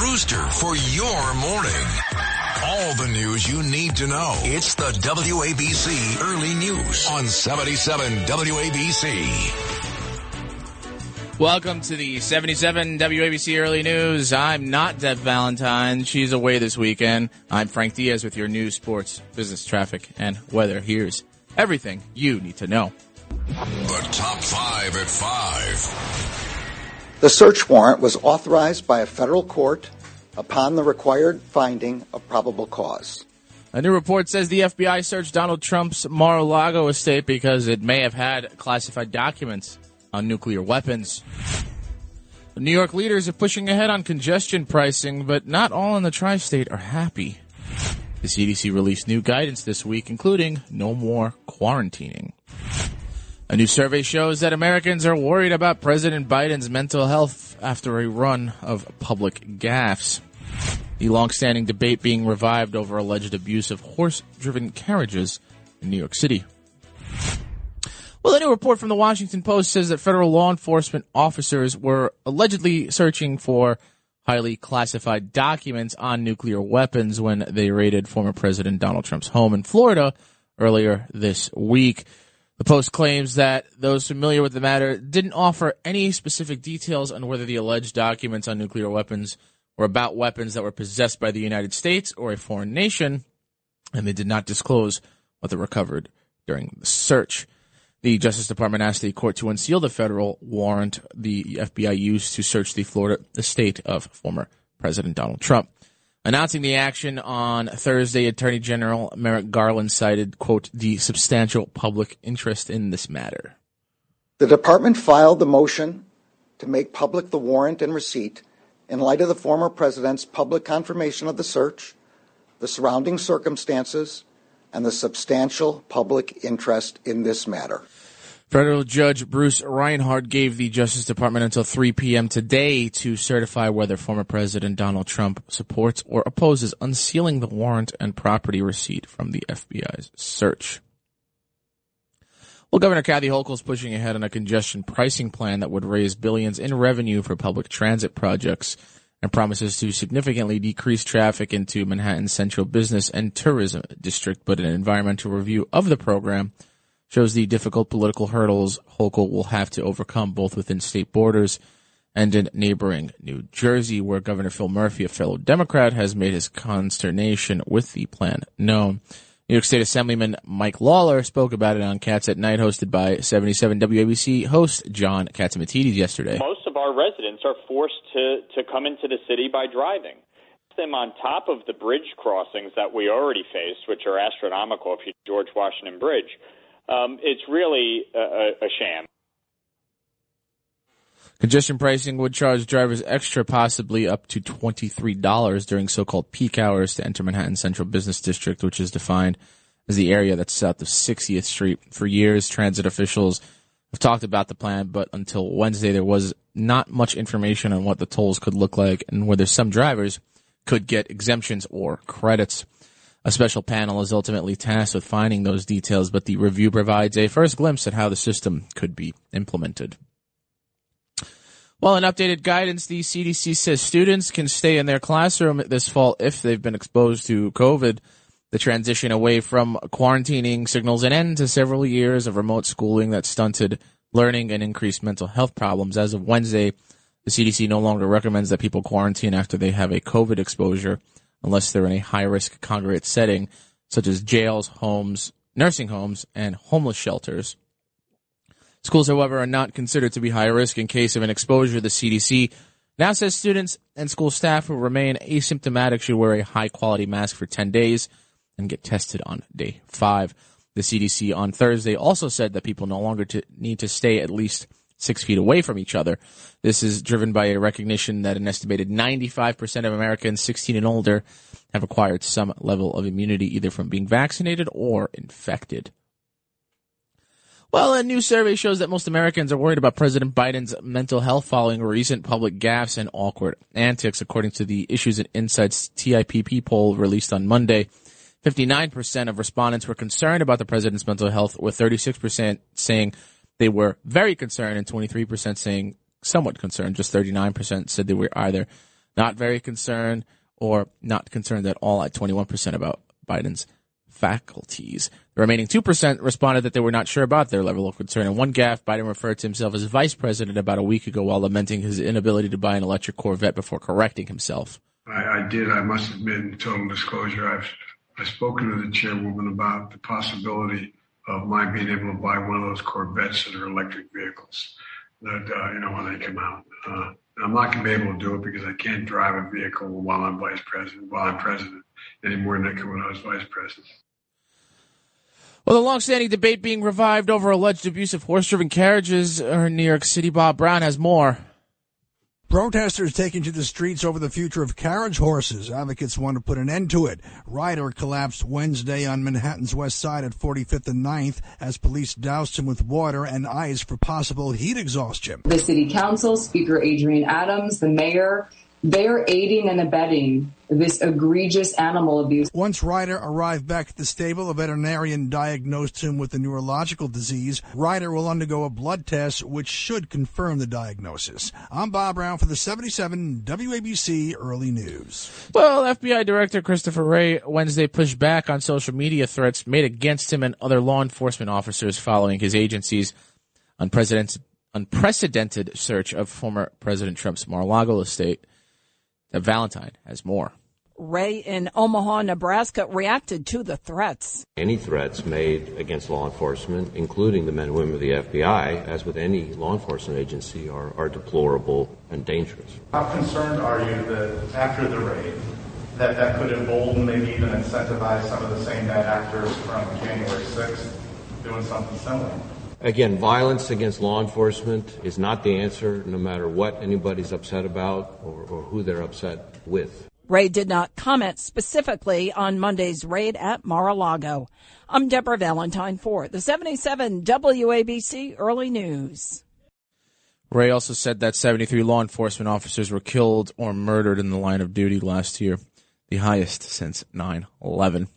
Rooster for your morning. All the news you need to know. It's the WABC Early News on 77 WABC. Welcome to the 77 WABC Early News. I'm not Deb Valentine. She's away this weekend. I'm Frank Diaz with your news, sports, business, traffic, and weather. Here's everything you need to know. The top five at five. The search warrant was authorized by a federal court upon the required finding of probable cause. A new report says the FBI searched Donald Trump's Mar-a-Lago estate because it may have had classified documents on nuclear weapons. The New York leaders are pushing ahead on congestion pricing, but not all in the tri-state are happy. The CDC released new guidance this week, including no more quarantining. A new survey shows that Americans are worried about President Biden's mental health after a run of public gaffes. The long-standing debate being revived over alleged abuse of horse-driven carriages in New York City. Well, a new report from the Washington Post says that federal law enforcement officers were allegedly searching for highly classified documents on nuclear weapons when they raided former President Donald Trump's home in Florida earlier this week. The Post claims that those familiar with the matter didn't offer any specific details on whether the alleged documents on nuclear weapons were about weapons that were possessed by the United States or a foreign nation, and they did not disclose what they recovered during the search. The Justice Department asked the court to unseal the federal warrant the FBI used to search the Florida estate of former President Donald Trump. Announcing the action on Thursday, Attorney General Merrick Garland cited, quote, the substantial public interest in this matter. The department filed the motion to make public the warrant and receipt in light of the former president's public confirmation of the search, the surrounding circumstances, and the substantial public interest in this matter. Federal Judge Bruce Reinhart gave the Justice Department until 3 p.m. today to certify whether former President Donald Trump supports or opposes unsealing the warrant and property receipt from the FBI's search. Well, Governor Kathy Hochul is pushing ahead on a congestion pricing plan that would raise billions in revenue for public transit projects and promises to significantly decrease traffic into Manhattan's central business and tourism district. But an environmental review of the program shows the difficult political hurdles Hochul will have to overcome both within state borders and in neighboring New Jersey, where Governor Phil Murphy, a fellow Democrat, has made his consternation with the plan known. New York State Assemblyman Mike Lawler spoke about it on Cats at Night, hosted by 77 WABC host John Catsimatidis yesterday. Most of our residents are forced to, to come into the city by driving. Them on top of the bridge crossings that we already face, which are astronomical if you George Washington Bridge um, it's really a, a sham. Congestion pricing would charge drivers extra, possibly up to $23 during so-called peak hours to enter Manhattan Central Business District, which is defined as the area that's south of 60th Street. For years, transit officials have talked about the plan, but until Wednesday, there was not much information on what the tolls could look like and whether some drivers could get exemptions or credits. A special panel is ultimately tasked with finding those details, but the review provides a first glimpse at how the system could be implemented. Well, in updated guidance, the CDC says students can stay in their classroom this fall if they've been exposed to COVID. The transition away from quarantining signals an end to several years of remote schooling that stunted learning and increased mental health problems. As of Wednesday, the CDC no longer recommends that people quarantine after they have a COVID exposure unless they're in a high risk congregate setting, such as jails, homes, nursing homes, and homeless shelters. Schools, however, are not considered to be high risk in case of an exposure. The CDC now says students and school staff who remain asymptomatic should wear a high quality mask for 10 days and get tested on day five. The CDC on Thursday also said that people no longer to need to stay at least six feet away from each other. This is driven by a recognition that an estimated 95% of Americans 16 and older have acquired some level of immunity either from being vaccinated or infected. Well, a new survey shows that most Americans are worried about President Biden's mental health following recent public gaffes and awkward antics, according to the Issues and Insights TIPP poll released on Monday. 59% of respondents were concerned about the president's mental health, with 36% saying they were very concerned and 23% saying somewhat concerned. Just 39% said they were either not very concerned or not concerned at all at 21% about Biden's faculties. The remaining 2% responded that they were not sure about their level of concern. In one gaffe, Biden referred to himself as vice president about a week ago while lamenting his inability to buy an electric Corvette before correcting himself. I, I did. I must admit, in total disclosure, I've, I've spoken to the chairwoman about the possibility of my being able to buy one of those Corvettes that are electric vehicles that, uh, you know, when they come out. Uh, I'm not going to be able to do it because I can't drive a vehicle while I'm vice president, while I'm president, any more than I could when I was vice president. Well, the long-standing debate being revived over alleged abuse of horse-driven carriages in New York City. Bob Brown has more. Protesters taking to the streets over the future of carriage horses. Advocates want to put an end to it. Ryder collapsed Wednesday on Manhattan's west side at 45th and 9th as police doused him with water and ice for possible heat exhaustion. The city council, Speaker Adrienne Adams, the mayor, they're aiding and abetting this egregious animal abuse. Once Ryder arrived back at the stable, a veterinarian diagnosed him with a neurological disease. Ryder will undergo a blood test, which should confirm the diagnosis. I'm Bob Brown for the 77 WABC Early News. Well, FBI Director Christopher Wray Wednesday pushed back on social media threats made against him and other law enforcement officers following his agency's unprecedented search of former President Trump's Mar-a-Lago estate. Valentine has more. Wray in Omaha, Nebraska reacted to the threats. Any threats made against law enforcement, including the men and women of the FBI, as with any law enforcement agency, are, are deplorable and dangerous. How concerned are you that after the raid, that that could embolden, maybe even incentivize some of the same bad actors from January 6th doing something similar? Again, violence against law enforcement is not the answer, no matter what anybody's upset about or, or who they're upset with. Wray did not comment specifically on Monday's raid at Mar-a-Lago. I'm Deborah Valentine for the 77 WABC Early News. Wray also said that 73 law enforcement officers were killed or murdered in the line of duty last year, the highest since 9 11.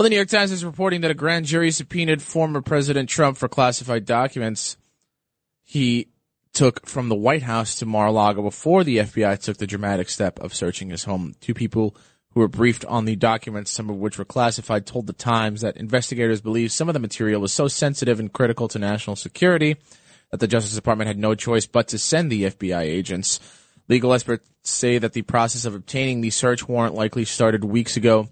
Well, the New York Times is reporting that a grand jury subpoenaed former President Trump for classified documents he took from the White House to Mar-a-Lago before the FBI took the dramatic step of searching his home. Two people who were briefed on the documents, some of which were classified, told the Times that investigators believe some of the material was so sensitive and critical to national security that the Justice Department had no choice but to send the FBI agents. Legal experts say that the process of obtaining the search warrant likely started weeks ago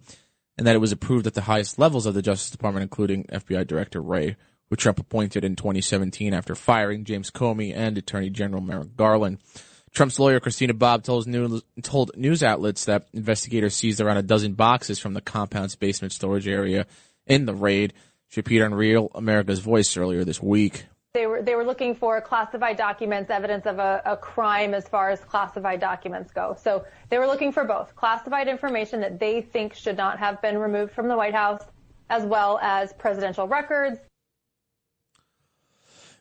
and that it was approved at the highest levels of the Justice Department, including FBI Director Wray, who Trump appointed in 2017 after firing James Comey and Attorney General Merrick Garland. Trump's lawyer, Christina Bobb told news, told news outlets that investigators seized around a dozen boxes from the compound's basement storage area in the raid. She appeared on Real America's Voice earlier this week. They were they were looking for classified documents, evidence of a, a, crime as far as classified documents go. So they were looking for both classified information that they think should not have been removed from the White House, as well as presidential records. It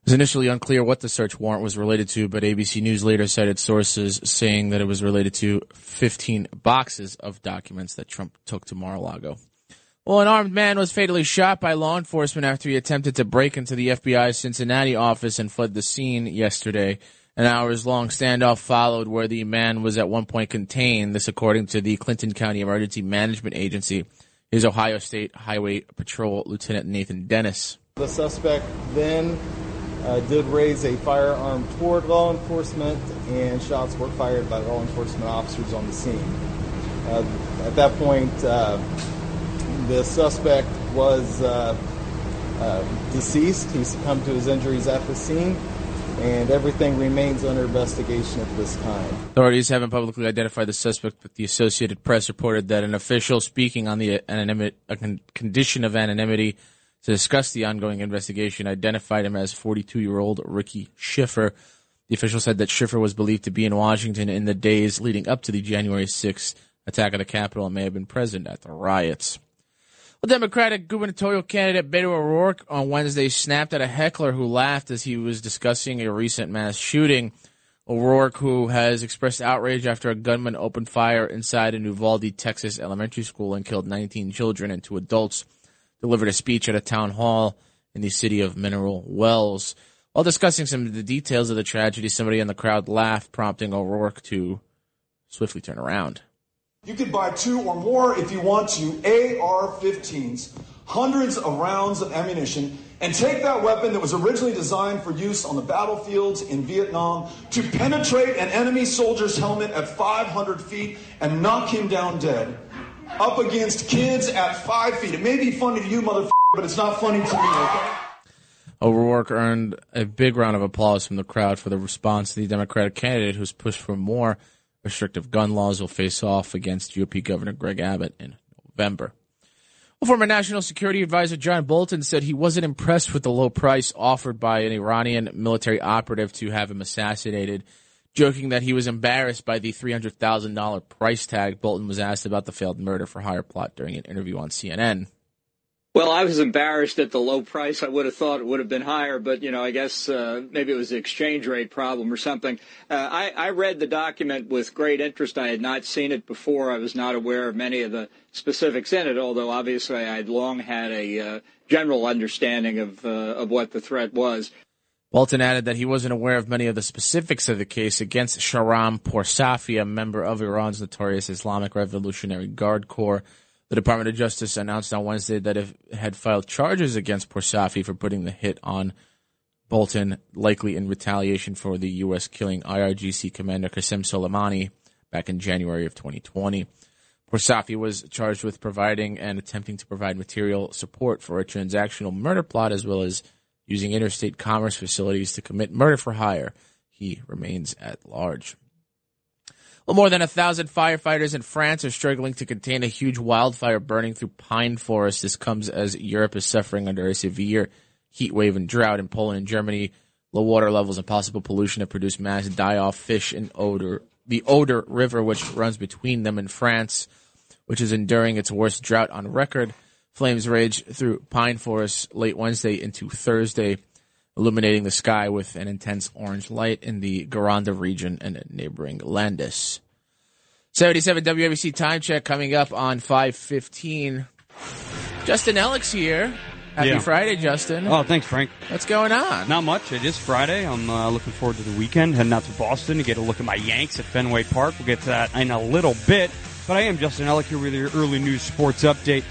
was initially unclear what the search warrant was related to, but ABC News later cited sources saying that it was related to 15 boxes of documents that Trump took to Mar-a-Lago. Well, an armed man was fatally shot by law enforcement after he attempted to break into the FBI's Cincinnati office and fled the scene yesterday. An hours long standoff followed where the man was at one point contained, this according to the Clinton County Emergency Management Agency. Is Ohio State Highway Patrol Lieutenant Nathan Dennis. The suspect then uh, did raise a firearm toward law enforcement, and shots were fired by law enforcement officers on the scene. Uh, at that point, uh, the suspect was uh, uh, deceased. He succumbed to his injuries at the scene, and everything remains under investigation at this time. Authorities haven't publicly identified the suspect, but the Associated Press reported that an official speaking on the anonymity, a condition of anonymity to discuss the ongoing investigation identified him as 42 year old Ricky Shiffer. The official said that Shiffer was believed to be in Washington in the days leading up to the January 6th attack on the Capitol and may have been present at the riots. Well, Democratic gubernatorial candidate Beto O'Rourke on Wednesday snapped at a heckler who laughed as he was discussing a recent mass shooting. O'Rourke, who has expressed outrage after a gunman opened fire inside a Uvalde, Texas elementary school and killed 19 children and two adults, delivered a speech at a town hall in the city of Mineral Wells. While discussing some of the details of the tragedy, somebody in the crowd laughed, prompting O'Rourke to swiftly turn around. You could buy two or more if you want to AR 15s, hundreds of rounds of ammunition, and take that weapon that was originally designed for use on the battlefields in Vietnam to penetrate an enemy soldier's helmet at 500 feet and knock him down dead. Up against kids at five feet. It may be funny to you, motherfucker, but it's not funny to me, okay? O'Rourke earned a big round of applause from the crowd for the response to the Democratic candidate who's pushed for more restrictive gun laws will face off against GOP Governor Greg Abbott in November. Well, former National Security Advisor John Bolton said he wasn't impressed with the low price offered by an Iranian military operative to have him assassinated, joking that he was embarrassed by the $300,000 price tag. Bolton was asked about the failed murder for hire plot during an interview on CNN. Well, I was embarrassed at the low price. I would have thought it would have been higher, but you know, I guess uh, maybe it was the exchange rate problem or something. Uh, I, I read the document with great interest. I had not seen it before. I was not aware of many of the specifics in it, although obviously I had long had a uh, general understanding of uh, of what the threat was. Bolton added that he wasn't aware of many of the specifics of the case against Shahram Poursafi, a member of Iran's notorious Islamic Revolutionary Guard Corps. The Department of Justice announced on Wednesday that it had filed charges against Poursafi for putting the hit on Bolton, likely in retaliation for the U.S. killing IRGC Commander Qasem Soleimani back in January of 2020. Poursafi was charged with providing and attempting to provide material support for a transactional murder plot as well as using interstate commerce facilities to commit murder for hire. He remains at large. Well, more than a thousand firefighters in France are struggling to contain a huge wildfire burning through pine forests. This comes as Europe is suffering under a severe heat wave and drought. In Poland and Germany, low water levels and possible pollution have produced mass die-off fish and odor. the Oder River, which runs between them in France, which is enduring its worst drought on record. Flames rage through pine forests late Wednesday into Thursday, illuminating the sky with an intense orange light in the Gironde region and neighboring Landes. 77 WABC time check coming up on 515. Justin Ellick's here. Happy Yeah. Friday, Justin. Oh, thanks, Frank. What's going on? Not much. It is Friday. I'm uh, looking forward to the weekend. Heading out to Boston to get a look at my Yanks at Fenway Park. We'll get to that in a little bit. But I am Justin Ellick here with your early news sports update.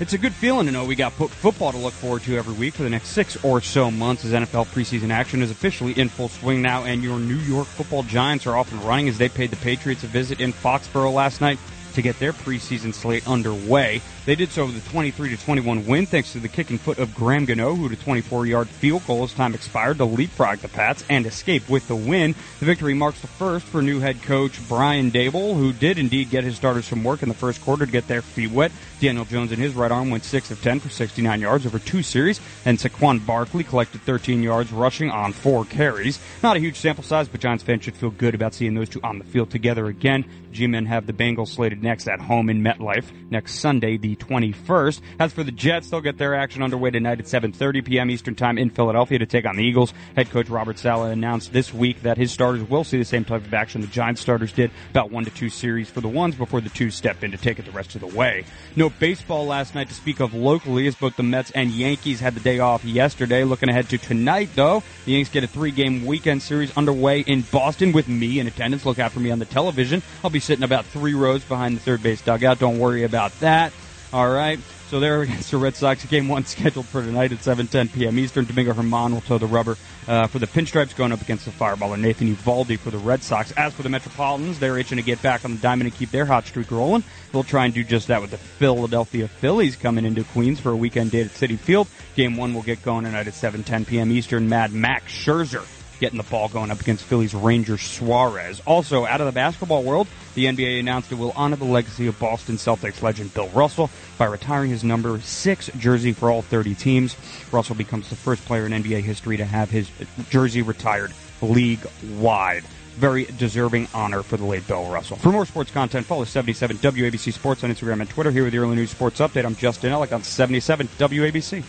It's a good feeling to know we got football to look forward to every week for the next six or so months as NFL preseason action is officially in full swing now, and your New York football Giants are off and running as they paid the Patriots a visit in Foxborough last night to get their preseason slate underway. They did so with a 23 to 21 win thanks to the kicking foot of Graham Gano, who a 24 yard field goal as time expired to leapfrog the Pats and escape with the win. The victory marks the first for new head coach Brian Daboll, who did indeed get his starters some work in the first quarter to get their feet wet. Daniel Jones in his right arm went 6 of 10 for 69 yards over two series, and Saquon Barkley collected 13 yards rushing on four carries. Not a huge sample size, but Giants fans should feel good about seeing those two on the field together again. G-men have the Bengals slated next at home in MetLife next Sunday, the 21st. As for the Jets, they'll get their action underway tonight at 7:30 p.m. Eastern Time in Philadelphia to take on the Eagles. Head coach Robert Saleh announced this week that his starters will see the same type of action the Giants starters did, about one to two series for the ones before the two step in to take it the rest of the way. No baseball last night to speak of locally, as both the Mets and Yankees had the day off yesterday. Looking ahead to tonight, though, the Yankees get a three-game weekend series underway in Boston with me in attendance. Look out for me on the television. I'll be sitting about three rows behind the third base dugout. Don't worry about that. All right. So they're against the Red Sox. Game one scheduled for tonight at 7:10 p.m. Eastern. Domingo German will toe the rubber uh, for the Pinstripes, going up against the Fireballer Nathan Eovaldi for the Red Sox. As for the Metropolitans, they're itching to get back on the diamond and keep their hot streak rolling. They'll try and do just that with the Philadelphia Phillies coming into Queens for a weekend date at Citi Field. Game one will get going tonight at 7:10 p.m. Eastern. Mad Max Scherzer getting the ball going up against Phillies Ranger Suarez. Also, out of the basketball world, the NBA announced it will honor the legacy of Boston Celtics legend Bill Russell by retiring his number six jersey for all 30 teams. Russell becomes the first player in NBA history to have his jersey retired league wide. Very deserving honor for the late Bill Russell. For more sports content, follow 77 WABC Sports on Instagram and Twitter. Here with your early news sports update, I'm Justin Ellick on 77 WABC.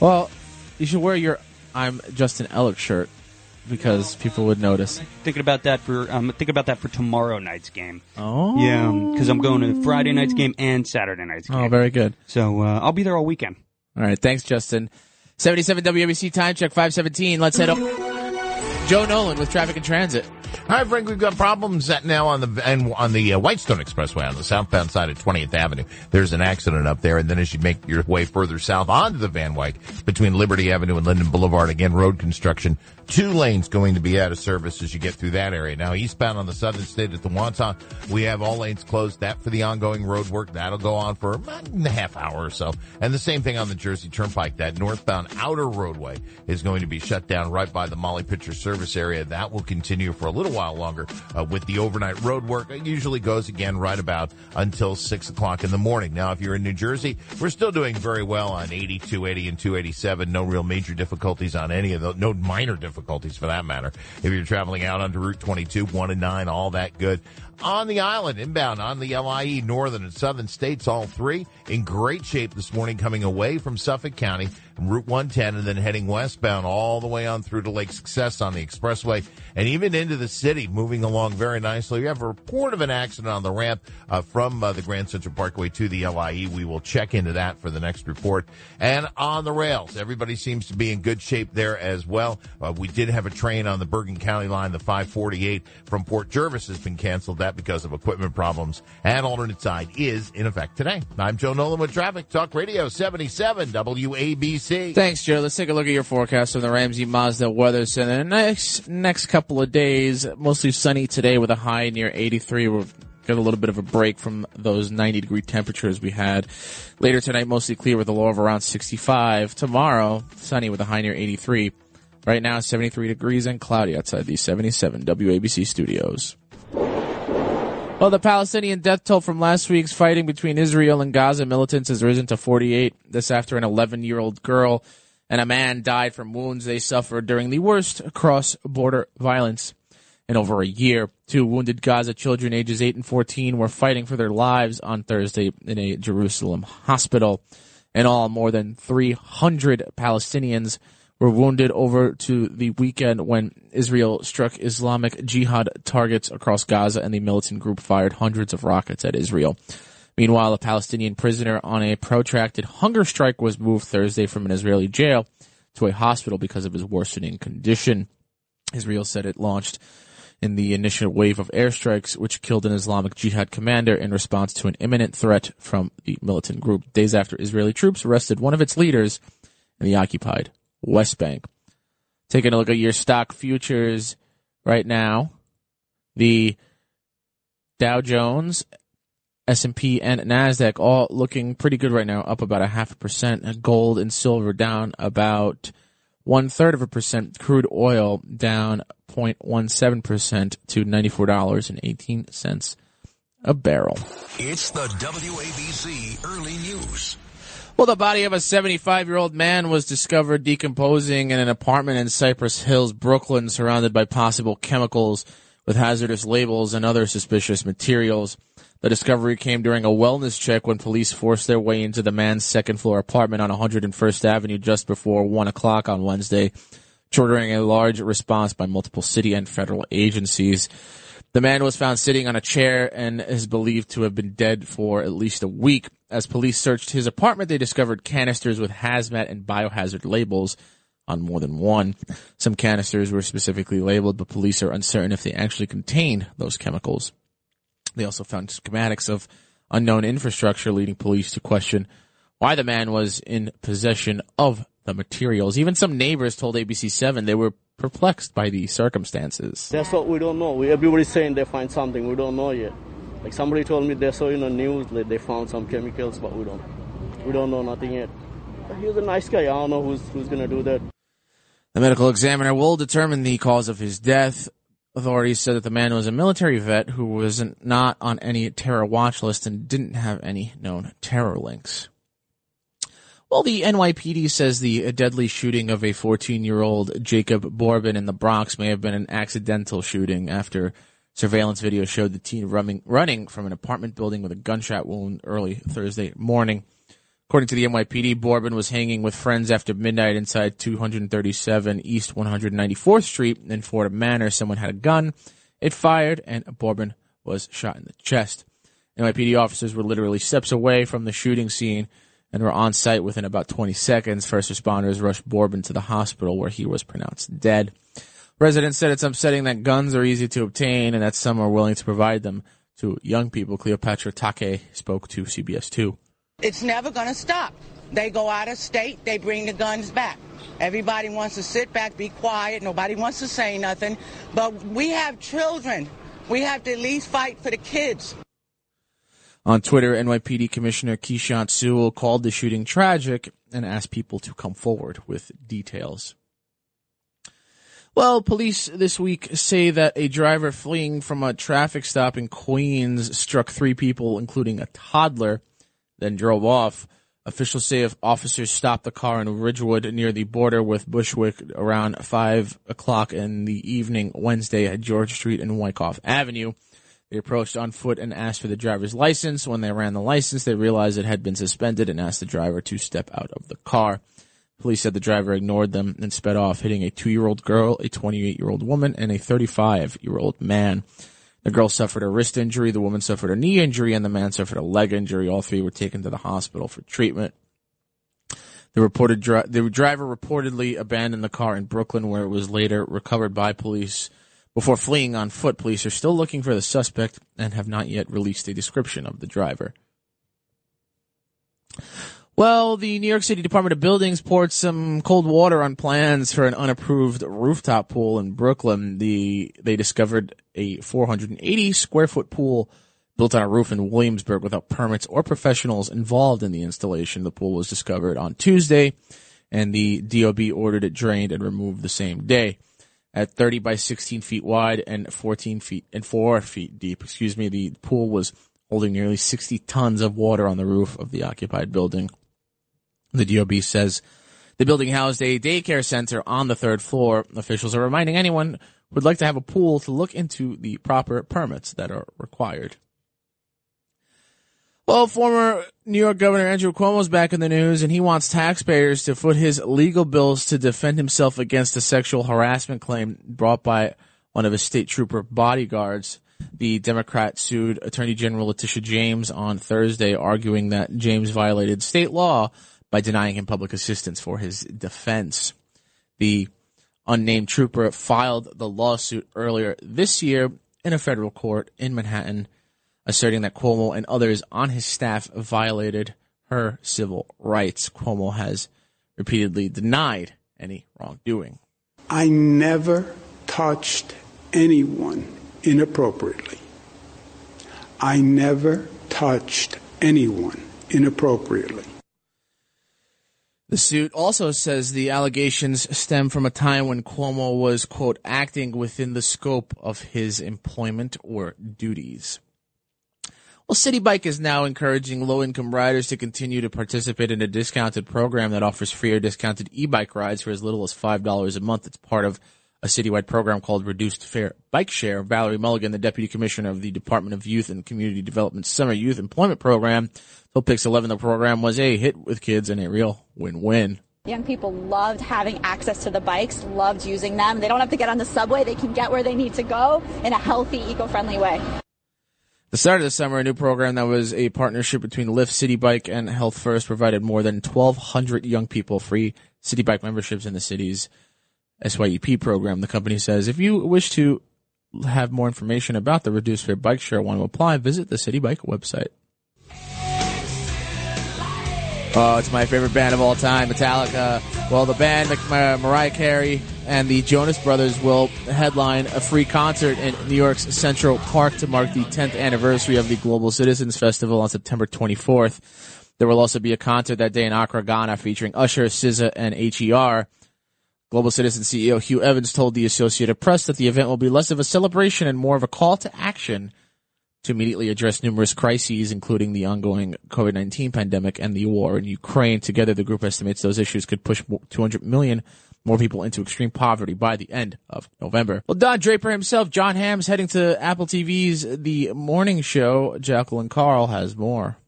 Well, you should wear your I'm just Justin Ellick shirt because people would notice. Thinking about that for um, thinking about that for tomorrow night's game. Oh, Yeah, because I'm going to Friday night's game and Saturday night's game. Oh, very good. So uh, I'll be there all weekend. All right, thanks, Justin. 77 WABC time check 517. Let's head up. Joe Nolan with traffic and transit. Right, Frank, we've got problems now on the and on the uh, Whitestone Expressway on the southbound side of 20th Avenue. There's an accident up there, and then as you make your way further south onto the Van Wyck between Liberty Avenue and Linden Boulevard, again road construction. Two lanes going to be out of service as you get through that area. Now eastbound on the southern state at the Wantagh, we have all lanes closed. That for the ongoing road work that'll go on for about a half hour or so, and the same thing on the Jersey Turnpike. That northbound outer roadway is going to be shut down right by the Molly Pitcher service area. That will continue for a little while longer uh, with the overnight road work. It usually goes again right about until six o'clock in the morning. Now, if you're in New Jersey, we're still doing very well on 80, 280, and 287. No real major difficulties on any of those. No minor difficulties for that matter. If you're traveling out onto Route 22, 1 and 9, all that good. On the island, inbound on the LIE, northern and southern states, all three in great shape this morning coming away from Suffolk County, Route 110, and then heading westbound all the way on through to Lake Success on the expressway and even into the city, moving along very nicely. We have a report of an accident on the ramp uh, from uh, the Grand Central Parkway to the LIE. We will check into that for the next report. And on the rails, everybody seems to be in good shape there as well. Uh, we did have a train on the Bergen County line, the 548 from Port Jervis has been canceled. That because of equipment problems. And alternate side is in effect today. I'm Joe Nolan with Traffic Talk Radio 77 WABC. Thanks, Joe. Let's take a look at your forecast from the Ramsey Mazda Weather Center. Next next couple of days, mostly sunny today with a high near 83. We'll get a little bit of a break from those 90 degree temperatures we had. Later tonight, mostly clear with a low of around 65. Tomorrow, sunny with a high near 83. Right now, 73 degrees and cloudy outside the 77 WABC studios. Well, the Palestinian death toll from last week's fighting between Israel and Gaza militants has risen to 48. This after an 11 year old girl and a man died from wounds they suffered during the worst cross border violence in over a year. Two wounded Gaza children ages 8 and 14 were fighting for their lives on Thursday in a Jerusalem hospital. In all, more than 300 Palestinians were wounded over to the weekend when Israel struck Islamic Jihad targets across Gaza and the militant group fired hundreds of rockets at Israel. Meanwhile, a Palestinian prisoner on a protracted hunger strike was moved Thursday from an Israeli jail to a hospital because of his worsening condition. Israel said it launched in the initial wave of airstrikes, which killed an Islamic Jihad commander in response to an imminent threat from the militant group. Days after Israeli troops arrested one of its leaders in the occupied West Bank. Taking a look at your stock futures right now, the Dow Jones, S&P, and Nasdaq all looking pretty good right now, up about a half a percent. Gold and silver down about one third of a percent. Crude oil down 0.17 percent to ninety four dollars and eighteen cents a barrel. It's the WABC Early News. Well, the body of a 75 year old man was discovered decomposing in an apartment in Cypress Hills, Brooklyn, surrounded by possible chemicals with hazardous labels and other suspicious materials. The discovery came during a wellness check when police forced their way into the man's second floor apartment on 101st Avenue just before 1 o'clock on Wednesday, triggering a large response by multiple city and federal agencies. The man was found sitting on a chair and is believed to have been dead for at least a week. As police searched his apartment, they discovered canisters with hazmat and biohazard labels on more than one. Some canisters were specifically labeled, but police are uncertain if they actually contained those chemicals. They also found schematics of unknown infrastructure, leading police to question why the man was in possession of the materials. Even some neighbors told ABC7 they were perplexed by the circumstances. That's what we don't know. We, everybody's saying they find something. We don't know yet. Like somebody told me they saw in the news that they found some chemicals, but we don't. We don't know nothing yet. But he was a nice guy. I don't know who's who's gonna do that. The medical examiner will determine the cause of his death. Authorities said that the man was a military vet who was not on any terror watch list and didn't have any known terror links. Well, the NYPD says the uh, deadly shooting of a 14 year old Jacob Bourbon in the Bronx may have been an accidental shooting after surveillance video showed the teen running, running from an apartment building with a gunshot wound early Thursday morning. According to the NYPD, Bourbon was hanging with friends after midnight inside 237 East 194th Street in Fordham Manor. Someone had a gun. It fired, and Bourbon was shot in the chest. NYPD officers were literally steps away from the shooting scene and were on site within about 20 seconds. First responders rushed Bourbon to the hospital where he was pronounced dead. Residents said it's upsetting that guns are easy to obtain and that some are willing to provide them to young people. Cleopatra Take spoke to CBS 2. It's never going to stop. They go out of state, they bring the guns back. Everybody wants to sit back, be quiet. Nobody wants to say nothing. But we have children. We have to at least fight for the kids. On Twitter, NYPD Commissioner Keechant Sewell called the shooting tragic and asked people to come forward with details. Well, police this week say that a driver fleeing from a traffic stop in Queens struck three people, including a toddler then drove off. Officials say if officers stopped the car in Ridgewood near the border with Bushwick around 5 o'clock in the evening Wednesday at George Street and Wyckoff Avenue. They approached on foot and asked for the driver's license. When they ran the license, they realized it had been suspended and asked the driver to step out of the car. Police said the driver ignored them and sped off, hitting a two-year-old girl, a 28-year-old woman, and a 35-year-old man. The girl suffered a wrist injury, the woman suffered a knee injury, and the man suffered a leg injury. All three were taken to the hospital for treatment. The reported dri- the driver reportedly abandoned the car in Brooklyn, where it was later recovered by police. Before fleeing on foot, police are still looking for the suspect and have not yet released a description of the driver. Well, the New York City Department of Buildings poured some cold water on plans for an unapproved rooftop pool in Brooklyn. The they discovered a 480 square foot pool built on a roof in Williamsburg without permits or professionals involved in the installation. The pool was discovered on Tuesday, and the DOB ordered it drained and removed the same day. At 30 by 16 feet wide and 14 feet and 4 feet deep, excuse me, the pool was holding nearly 60 tons of water on the roof of the occupied building. The DOB says the building housed a daycare center on the third floor. Officials are reminding anyone who would like to have a pool to look into the proper permits that are required. Well, former New York Governor Andrew Cuomo is back in the news, and he wants taxpayers to foot his legal bills to defend himself against a sexual harassment claim brought by one of his state trooper bodyguards. The Democrat sued Attorney General Letitia James on Thursday, arguing that James violated state law by denying him public assistance for his defense. The unnamed trooper filed the lawsuit earlier this year in a federal court in Manhattan, asserting that Cuomo and others on his staff violated her civil rights. Cuomo has repeatedly denied any wrongdoing. I never touched anyone inappropriately. I never touched anyone inappropriately. The suit also says the allegations stem from a time when Cuomo was, quote, acting within the scope of his employment or duties. Well, Citi Bike is now encouraging low income riders to continue to participate in a discounted program that offers free or discounted e bike rides for as little as $5 a month. It's part of a citywide program called Reduced Fare Bike Share. Valerie Mulligan, the Deputy Commissioner of the Department of Youth and Community Development Summer Youth Employment Program, told Pix 11 the program was a hit with kids and a real win-win. Young people loved having access to the bikes, loved using them. They don't have to get on the subway. They can get where they need to go in a healthy, eco-friendly way. The start of the summer, a new program that was a partnership between Lyft, Citi Bike, and Healthfirst provided more than 1,200 young people free Citi Bike memberships in the city's SYEP program. The company says if you wish to have more information about the reduced fare bike share want to apply, visit the Citi Bike website. Oh, it's my favorite band of all time, Metallica. Well, the band, Mar- Mariah Carey and the Jonas Brothers will headline a free concert in New York's Central Park to mark the 10th anniversary of the Global Citizens Festival on September 24th. There will also be a concert that day in Accra, Ghana featuring Usher, SZA, and HER. Global Citizen CEO Hugh Evans told the Associated Press that the event will be less of a celebration and more of a call to action to immediately address numerous crises, including the ongoing COVID-19 pandemic and the war in Ukraine. Together, the group estimates those issues could push 200 million more people into extreme poverty by the end of November. Well, Don Draper himself, Jon Hamm's heading to Apple TV's The Morning Show. Jacqueline Carl has more.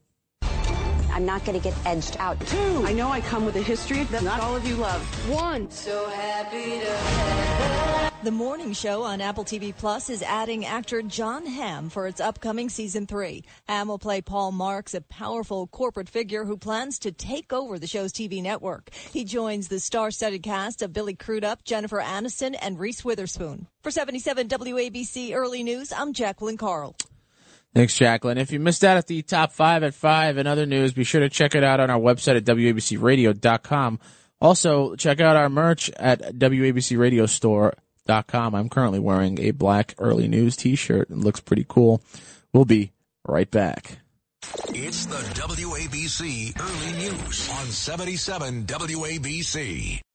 I'm not going to get edged out. Two, I know I come with a history that not all of you love. One, so happy to The morning show on Apple TV Plus is adding actor Jon Hamm for its upcoming season three. Hamm will play Paul Marks, a powerful corporate figure who plans to take over the show's TV network. He joins the star-studded cast of Billy Crudup, Jennifer Aniston, and Reese Witherspoon. For 77 WABC Early News, I'm Jacqueline Carl. Thanks, Jacqueline. If you missed out at the top five at five and other news, be sure to check it out on our website at WABCRadio.com. Also, check out our merch at WABCRadiostore.com. I'm currently wearing a black early news t-shirt. It looks pretty cool. We'll be right back. It's the WABC Early News on 77 WABC.